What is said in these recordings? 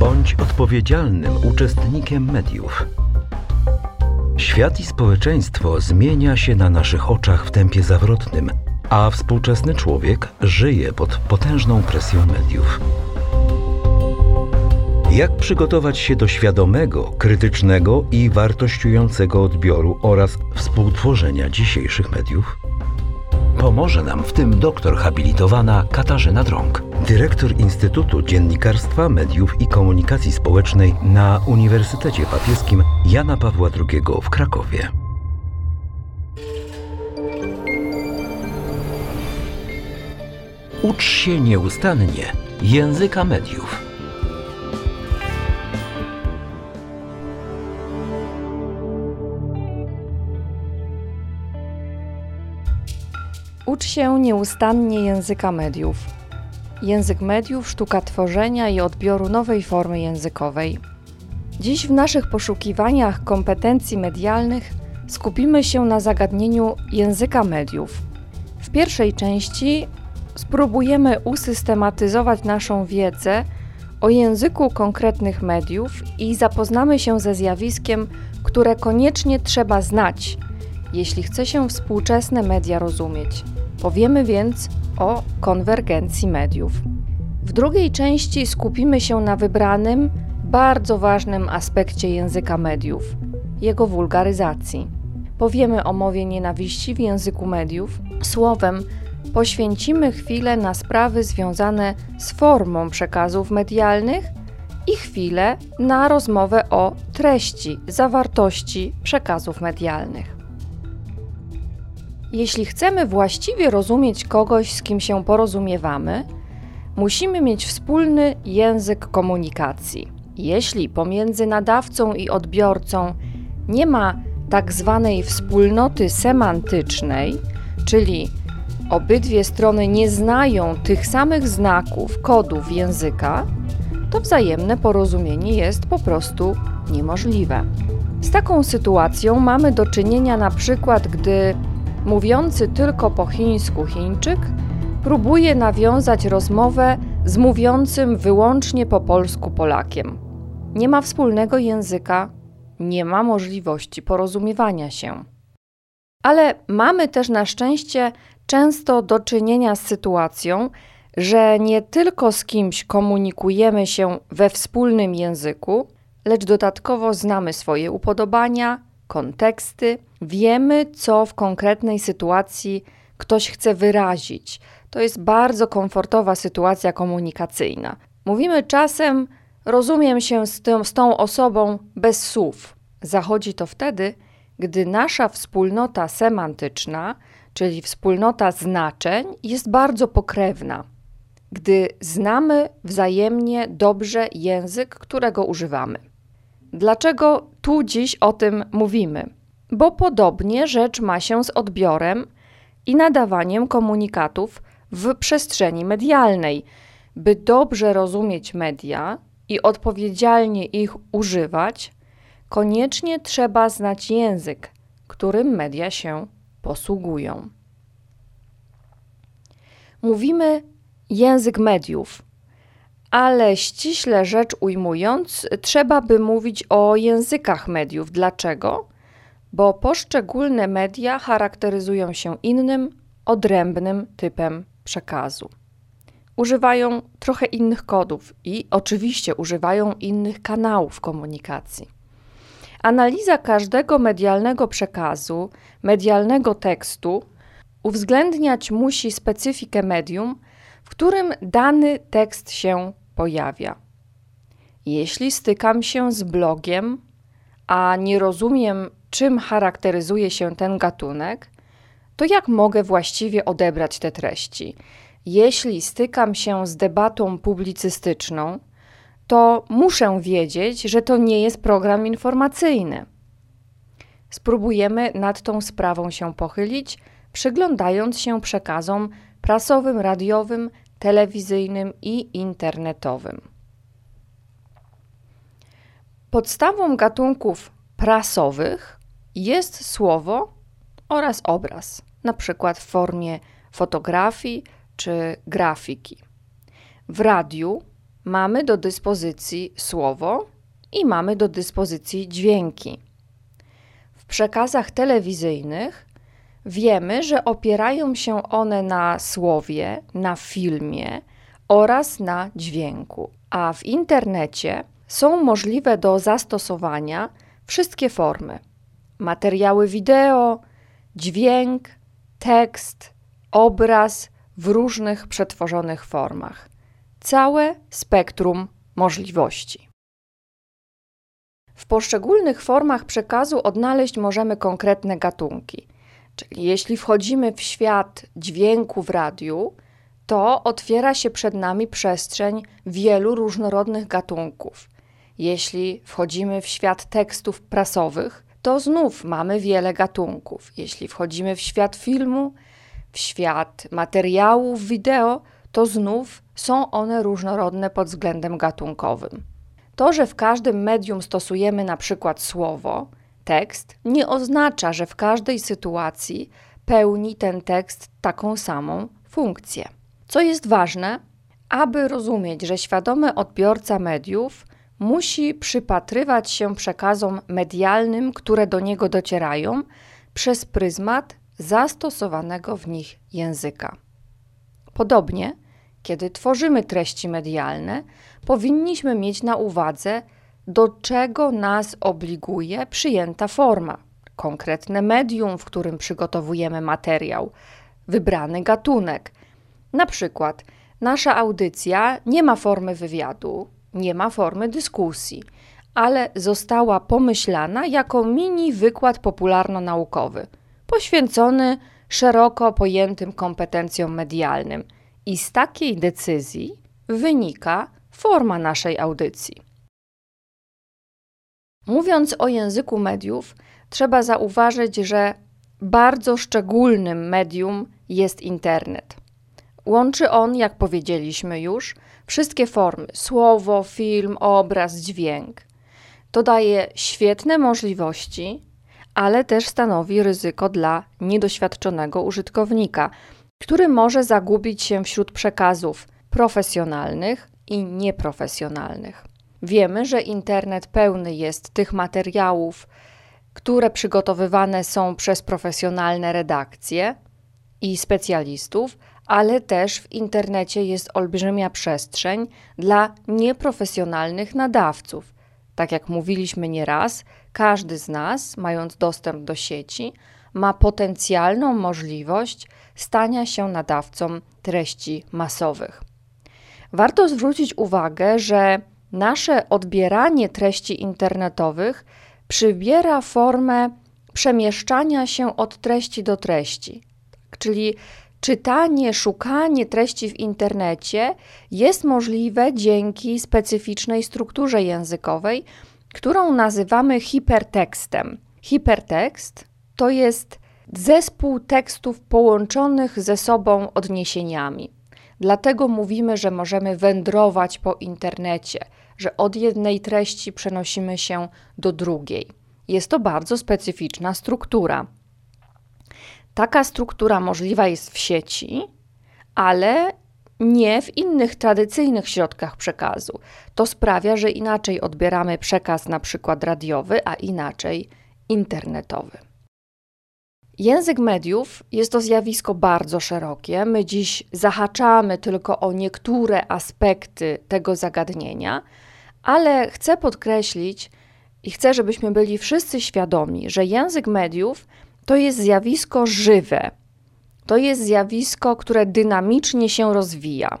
Bądź odpowiedzialnym uczestnikiem mediów. Świat i społeczeństwo zmienia się na naszych oczach w tempie zawrotnym, a współczesny człowiek żyje pod potężną presją mediów. Jak przygotować się do świadomego, krytycznego i wartościującego odbioru oraz współtworzenia dzisiejszych mediów? Pomoże nam w tym doktor habilitowana Katarzyna Drąg, dyrektor Instytutu Dziennikarstwa, Mediów i Komunikacji Społecznej na Uniwersytecie Papieskim Jana Pawła II w Krakowie. Ucz się nieustannie języka mediów. Ucz się nieustannie języka mediów. Język mediów, sztuka tworzenia i odbioru nowej formy językowej. Dziś w naszych poszukiwaniach kompetencji medialnych skupimy się na zagadnieniu języka mediów. W pierwszej części spróbujemy usystematyzować naszą wiedzę o języku konkretnych mediów i zapoznamy się ze zjawiskiem, które koniecznie trzeba znać, jeśli chce się współczesne media rozumieć. Powiemy więc o konwergencji mediów. W drugiej części skupimy się na wybranym, bardzo ważnym aspekcie języka mediów jego wulgaryzacji. Powiemy o mowie nienawiści w języku mediów, słowem poświęcimy chwilę na sprawy związane z formą przekazów medialnych i chwilę na rozmowę o treści, zawartości przekazów medialnych. Jeśli chcemy właściwie rozumieć kogoś, z kim się porozumiewamy, musimy mieć wspólny język komunikacji. Jeśli pomiędzy nadawcą i odbiorcą nie ma tak zwanej wspólnoty semantycznej, czyli obydwie strony nie znają tych samych znaków, kodów języka, to wzajemne porozumienie jest po prostu niemożliwe. Z taką sytuacją mamy do czynienia na przykład, gdy mówiący tylko po chińsku Chińczyk próbuje nawiązać rozmowę z mówiącym wyłącznie po polsku Polakiem. Nie ma wspólnego języka, nie ma możliwości porozumiewania się. Ale mamy też na szczęście często do czynienia z sytuacją, że nie tylko z kimś komunikujemy się we wspólnym języku, lecz dodatkowo znamy swoje upodobania, konteksty, wiemy, co w konkretnej sytuacji ktoś chce wyrazić. To jest bardzo komfortowa sytuacja komunikacyjna. Mówimy czasem, rozumiem się z, tym, z tą osobą bez słów. Zachodzi to wtedy, gdy nasza wspólnota semantyczna, czyli wspólnota znaczeń, jest bardzo pokrewna. Gdy znamy wzajemnie dobrze język, którego używamy. Dlaczego tu dziś o tym mówimy? Bo podobnie rzecz ma się z odbiorem i nadawaniem komunikatów w przestrzeni medialnej. By dobrze rozumieć media i odpowiedzialnie ich używać, koniecznie trzeba znać język, którym media się posługują. Mówimy język mediów, ale ściśle rzecz ujmując, trzeba by mówić o językach mediów. Dlaczego? Bo poszczególne media charakteryzują się innym, odrębnym typem przekazu. Używają trochę innych kodów i oczywiście używają innych kanałów komunikacji. Analiza każdego medialnego przekazu, medialnego tekstu uwzględniać musi specyfikę medium, w którym dany tekst się pojawia. Jeśli stykam się z blogiem, a nie rozumiem, czym charakteryzuje się ten gatunek, to jak mogę właściwie odebrać te treści? Jeśli stykam się z debatą publicystyczną, to muszę wiedzieć, że to nie jest program informacyjny. Spróbujemy nad tą sprawą się pochylić, przyglądając się przekazom prasowym, radiowym, telewizyjnym i internetowym. Podstawą gatunków prasowych jest słowo oraz obraz, na przykład w formie fotografii czy grafiki. W radiu mamy do dyspozycji słowo i mamy do dyspozycji dźwięki. W przekazach telewizyjnych wiemy, że opierają się one na słowie, na filmie oraz na dźwięku, a w internecie są możliwe do zastosowania wszystkie formy: materiały wideo, dźwięk, tekst, obraz w różnych przetworzonych formach. Całe spektrum możliwości. W poszczególnych formach przekazu odnaleźć możemy konkretne gatunki. Czyli jeśli wchodzimy w świat dźwięku w radiu, to otwiera się przed nami przestrzeń wielu różnorodnych gatunków. Jeśli wchodzimy w świat tekstów prasowych, to znów mamy wiele gatunków. Jeśli wchodzimy w świat filmu, w świat materiałów wideo, to znów są one różnorodne pod względem gatunkowym. To, że w każdym medium stosujemy na przykład słowo, tekst, nie oznacza, że w każdej sytuacji pełni ten tekst taką samą funkcję. Co jest ważne, aby rozumieć, że świadomy odbiorca mediów musi przypatrywać się przekazom medialnym, które do niego docierają, przez pryzmat zastosowanego w nich języka. Podobnie, kiedy tworzymy treści medialne, powinniśmy mieć na uwadze, do czego nas obliguje przyjęta forma, konkretne medium, w którym przygotowujemy materiał, wybrany gatunek. Na przykład, nasza audycja nie ma formy wywiadu, nie ma formy dyskusji, ale została pomyślana jako mini wykład popularno-naukowy, poświęcony szeroko pojętym kompetencjom medialnym. I z takiej decyzji wynika forma naszej audycji. Mówiąc o języku mediów, trzeba zauważyć, że bardzo szczególnym medium jest internet. Łączy on, jak powiedzieliśmy już, wszystkie formy słowo, film, obraz, dźwięk. To daje świetne możliwości, ale też stanowi ryzyko dla niedoświadczonego użytkownika, który może zagubić się wśród przekazów profesjonalnych i nieprofesjonalnych. Wiemy, że internet pełny jest tych materiałów, które przygotowywane są przez profesjonalne redakcje i specjalistów, ale też w internecie jest olbrzymia przestrzeń dla nieprofesjonalnych nadawców. Tak jak mówiliśmy nieraz, każdy z nas, mając dostęp do sieci, ma potencjalną możliwość stania się nadawcą treści masowych. Warto zwrócić uwagę, że nasze odbieranie treści internetowych przybiera formę przemieszczania się od treści do treści. Czyli czytanie, szukanie treści w internecie jest możliwe dzięki specyficznej strukturze językowej, którą nazywamy hipertekstem. Hipertekst to jest zespół tekstów połączonych ze sobą odniesieniami. Dlatego mówimy, że możemy wędrować po internecie, że od jednej treści przenosimy się do drugiej. Jest to bardzo specyficzna struktura. Taka struktura możliwa jest w sieci, ale nie w innych tradycyjnych środkach przekazu. To sprawia, że inaczej odbieramy przekaz na przykład radiowy, a inaczej internetowy. Język mediów jest to zjawisko bardzo szerokie. My dziś zahaczamy tylko o niektóre aspekty tego zagadnienia, ale chcę podkreślić i chcę, żebyśmy byli wszyscy świadomi, że język mediów to jest zjawisko żywe. To jest zjawisko, które dynamicznie się rozwija.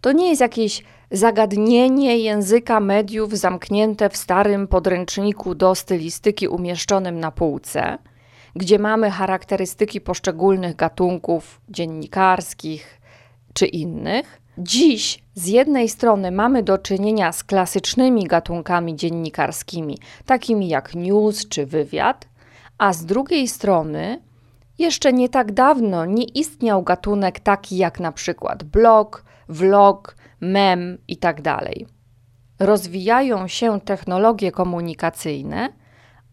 To nie jest jakieś zagadnienie języka mediów zamknięte w starym podręczniku do stylistyki umieszczonym na półce, gdzie mamy charakterystyki poszczególnych gatunków dziennikarskich czy innych. Dziś z jednej strony mamy do czynienia z klasycznymi gatunkami dziennikarskimi, takimi jak news czy wywiad, a z drugiej strony jeszcze nie tak dawno nie istniał gatunek taki jak na przykład blog, vlog, mem itd. Tak Rozwijają się technologie komunikacyjne,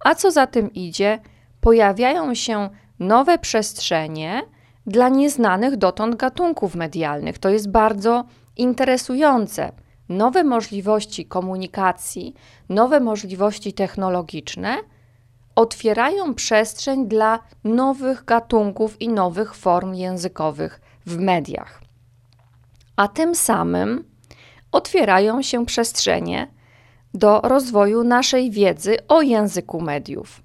a co za tym idzie, pojawiają się nowe przestrzenie dla nieznanych dotąd gatunków medialnych. To jest bardzo interesujące. nowe możliwości komunikacji, nowe możliwości technologiczne otwierają przestrzeń dla nowych gatunków i nowych form językowych w mediach. A tym samym otwierają się przestrzenie do rozwoju naszej wiedzy o języku mediów.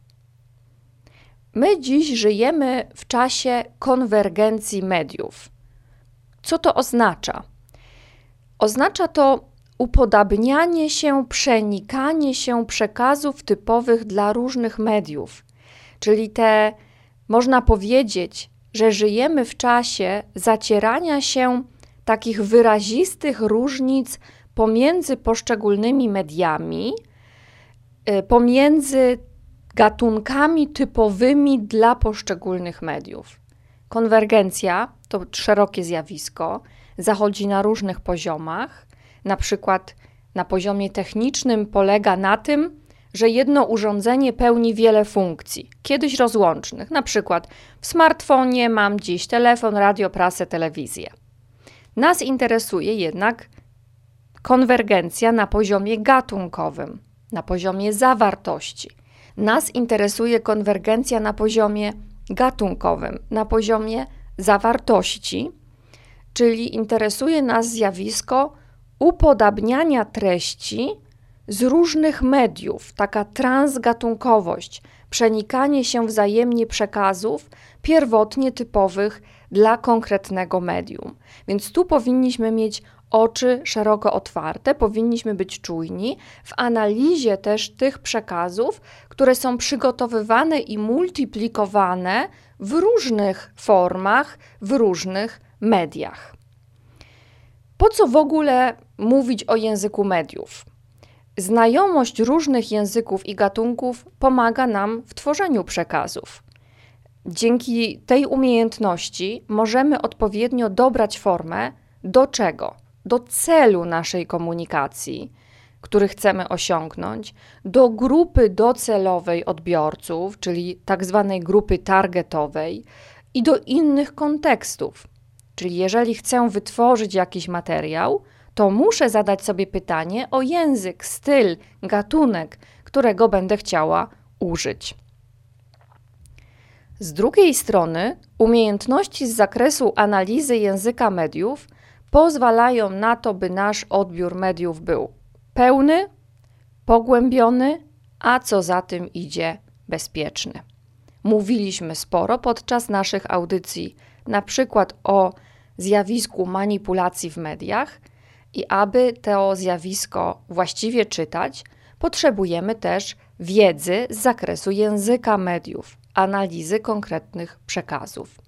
My dziś żyjemy w czasie konwergencji mediów. Co to oznacza? Oznacza to upodabnianie się, przenikanie się przekazów typowych dla różnych mediów. Czyli te, można powiedzieć, że żyjemy w czasie zacierania się takich wyrazistych różnic pomiędzy poszczególnymi mediami, y, pomiędzy gatunkami typowymi dla poszczególnych mediów. Konwergencja to szerokie zjawisko, zachodzi na różnych poziomach. Na przykład na poziomie technicznym polega na tym, że jedno urządzenie pełni wiele funkcji, kiedyś rozłącznych. Na przykład w smartfonie mam dziś telefon, radio, prasę, telewizję. Nas interesuje jednak konwergencja na poziomie gatunkowym, na poziomie zawartości. Nas interesuje konwergencja na poziomie gatunkowym, na poziomie zawartości, czyli interesuje nas zjawisko upodabniania treści z różnych mediów, taka transgatunkowość, przenikanie się wzajemnie przekazów pierwotnie typowych dla konkretnego medium. Więc tu powinniśmy mieć oczy szeroko otwarte, powinniśmy być czujni w analizie też tych przekazów, które są przygotowywane i multiplikowane w różnych formach, w różnych mediach. Po co w ogóle mówić o języku mediów? Znajomość różnych języków i gatunków pomaga nam w tworzeniu przekazów. Dzięki tej umiejętności możemy odpowiednio dobrać formę do czego? Do celu naszej komunikacji, który chcemy osiągnąć, do grupy docelowej odbiorców, czyli tak zwanej grupy targetowej i do innych kontekstów. Czyli jeżeli chcę wytworzyć jakiś materiał, to muszę zadać sobie pytanie o język, styl, gatunek, którego będę chciała użyć. Z drugiej strony, umiejętności z zakresu analizy języka mediów pozwalają na to, by nasz odbiór mediów był pełny, pogłębiony, a co za tym idzie, bezpieczny. Mówiliśmy sporo podczas naszych audycji, na przykład o zjawisku manipulacji w mediach, i aby to zjawisko właściwie czytać, potrzebujemy też wiedzy z zakresu języka mediów, analizy konkretnych przekazów.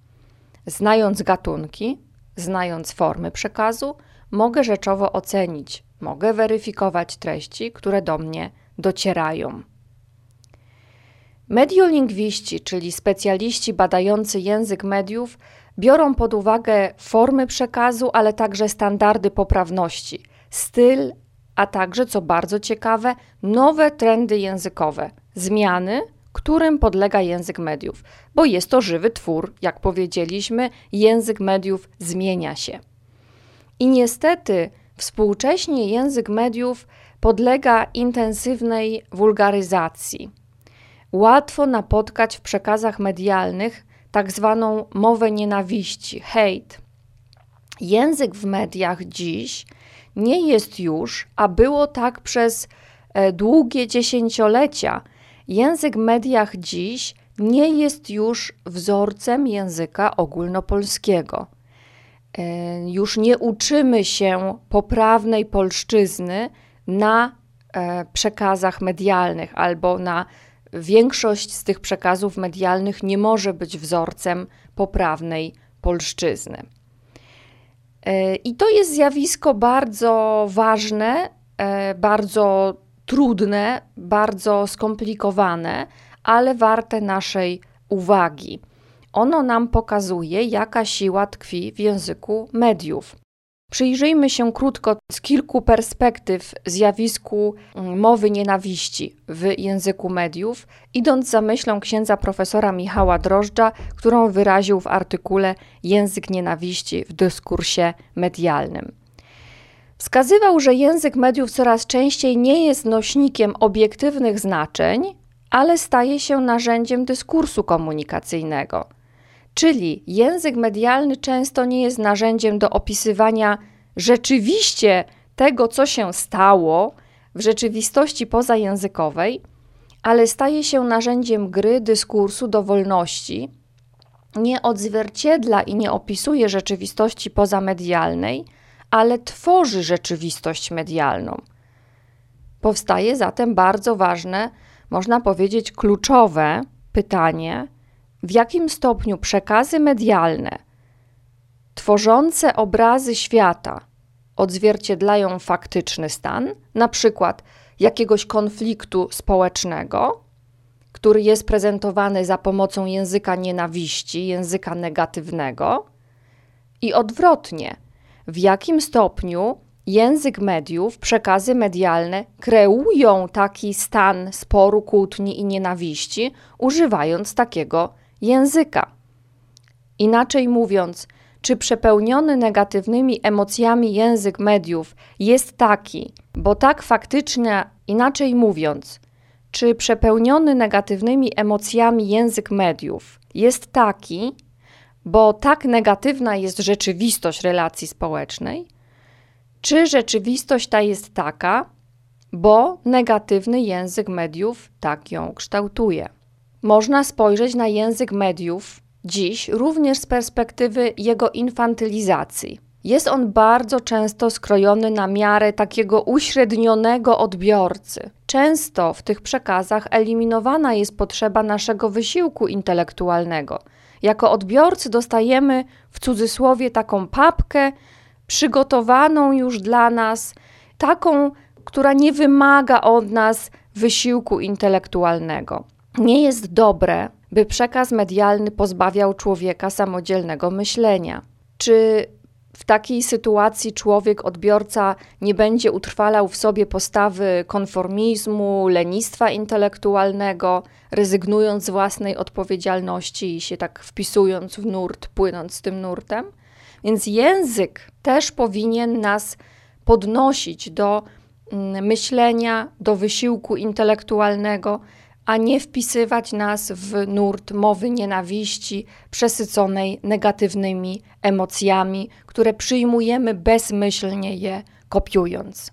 Znając gatunki, znając formy przekazu, mogę rzeczowo ocenić, mogę weryfikować treści, które do mnie docierają. Mediolingwiści, czyli specjaliści badający język mediów, biorą pod uwagę formy przekazu, ale także standardy poprawności, styl, a także, co bardzo ciekawe, nowe trendy językowe, zmiany, którym podlega język mediów, bo jest to żywy twór, jak powiedzieliśmy, język mediów zmienia się. I niestety współcześnie język mediów podlega intensywnej wulgaryzacji. Łatwo napotkać w przekazach medialnych tak zwaną mowę nienawiści, hate. Język w mediach dziś nie jest już, a było tak przez e, długie dziesięciolecia. Język w mediach dziś nie jest już wzorcem języka ogólnopolskiego. E, już nie uczymy się poprawnej polszczyzny na e, przekazach medialnych albo na większość z tych przekazów medialnych nie może być wzorcem poprawnej polszczyzny. E, I to jest zjawisko bardzo ważne, e, bardzo trudne, bardzo skomplikowane, ale warte naszej uwagi. Ono nam pokazuje, jaka siła tkwi w języku mediów. Przyjrzyjmy się krótko z kilku perspektyw zjawisku mm, mowy nienawiści w języku mediów, idąc za myślą księdza profesora Michała Drożdża, którą wyraził w artykule Język nienawiści w dyskursie medialnym. Wskazywał, że język mediów coraz częściej nie jest nośnikiem obiektywnych znaczeń, ale staje się narzędziem dyskursu komunikacyjnego. Czyli język medialny często nie jest narzędziem do opisywania rzeczywiście tego, co się stało w rzeczywistości pozajęzykowej, ale staje się narzędziem gry, dyskursu, dowolności, nie odzwierciedla i nie opisuje rzeczywistości pozamedialnej, ale tworzy rzeczywistość medialną. Powstaje zatem bardzo ważne, można powiedzieć kluczowe pytanie, w jakim stopniu przekazy medialne tworzące obrazy świata odzwierciedlają faktyczny stan, na przykład jakiegoś konfliktu społecznego, który jest prezentowany za pomocą języka nienawiści, języka negatywnego, i odwrotnie, w jakim stopniu język mediów, przekazy medialne kreują taki stan sporu, kłótni i nienawiści, używając takiego języka. Inaczej mówiąc, czy przepełniony negatywnymi emocjami język mediów jest taki, bo tak faktycznie, inaczej mówiąc, czy przepełniony negatywnymi emocjami język mediów jest taki, bo tak negatywna jest rzeczywistość relacji społecznej, czy rzeczywistość ta jest taka, bo negatywny język mediów tak ją kształtuje. Można spojrzeć na język mediów dziś również z perspektywy jego infantylizacji. Jest on bardzo często skrojony na miarę takiego uśrednionego odbiorcy. Często w tych przekazach eliminowana jest potrzeba naszego wysiłku intelektualnego. Jako odbiorcy dostajemy w cudzysłowie taką papkę przygotowaną już dla nas, taką, która nie wymaga od nas wysiłku intelektualnego. Nie jest dobre, by przekaz medialny pozbawiał człowieka samodzielnego myślenia. Czy w takiej sytuacji człowiek, odbiorca nie będzie utrwalał w sobie postawy konformizmu, lenistwa intelektualnego, rezygnując z własnej odpowiedzialności i się tak wpisując w nurt, płynąc tym nurtem? Więc język też powinien nas podnosić do mm, myślenia, do wysiłku intelektualnego, a nie wpisywać nas w nurt mowy nienawiści, przesyconej negatywnymi emocjami, które przyjmujemy bezmyślnie je kopiując.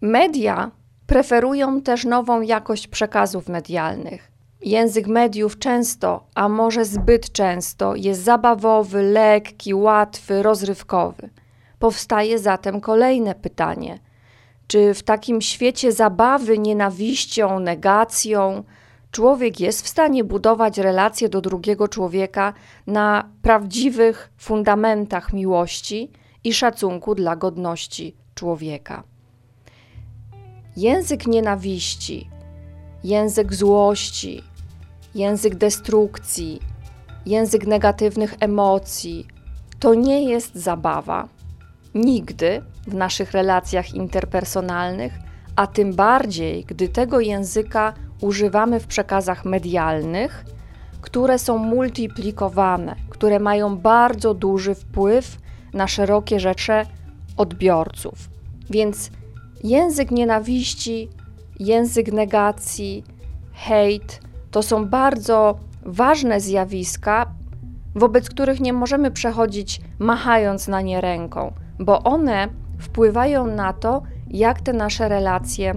Media preferują też nową jakość przekazów medialnych. Język mediów często, a może zbyt często, jest zabawowy, lekki, łatwy, rozrywkowy. Powstaje zatem kolejne pytanie – czy w takim świecie zabawy nienawiścią, negacją, człowiek jest w stanie budować relacje do drugiego człowieka na prawdziwych fundamentach miłości i szacunku dla godności człowieka. Język nienawiści, język złości, język destrukcji, język negatywnych emocji to nie jest zabawa. Nigdy w naszych relacjach interpersonalnych, a tym bardziej, gdy tego języka używamy w przekazach medialnych, które są multiplikowane, które mają bardzo duży wpływ na szerokie rzesze odbiorców. Więc język nienawiści, język negacji, hejt to są bardzo ważne zjawiska, wobec których nie możemy przechodzić machając na nie ręką, bo one wpływają na to, jak te nasze relacje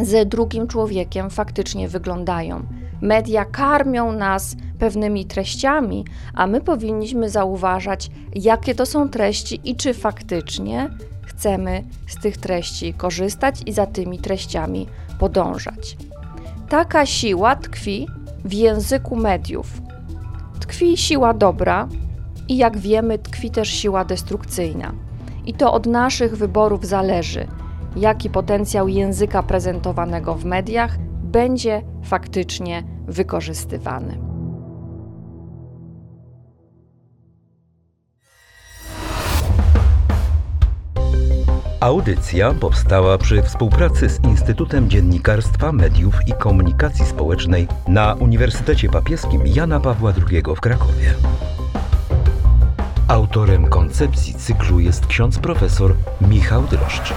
ze drugim człowiekiem faktycznie wyglądają. Media karmią nas pewnymi treściami, a my powinniśmy zauważać, jakie to są treści i czy faktycznie chcemy z tych treści korzystać i za tymi treściami podążać. Taka siła tkwi w języku mediów. Tkwi siła dobra i jak wiemy, tkwi też siła destrukcyjna. I to od naszych wyborów zależy, jaki potencjał języka prezentowanego w mediach będzie faktycznie wykorzystywany. Audycja powstała przy współpracy z Instytutem Dziennikarstwa, Mediów i Komunikacji Społecznej na Uniwersytecie Papieskim Jana Pawła II w Krakowie. Autorem koncepcji cyklu jest ksiądz profesor Michał Droszcz.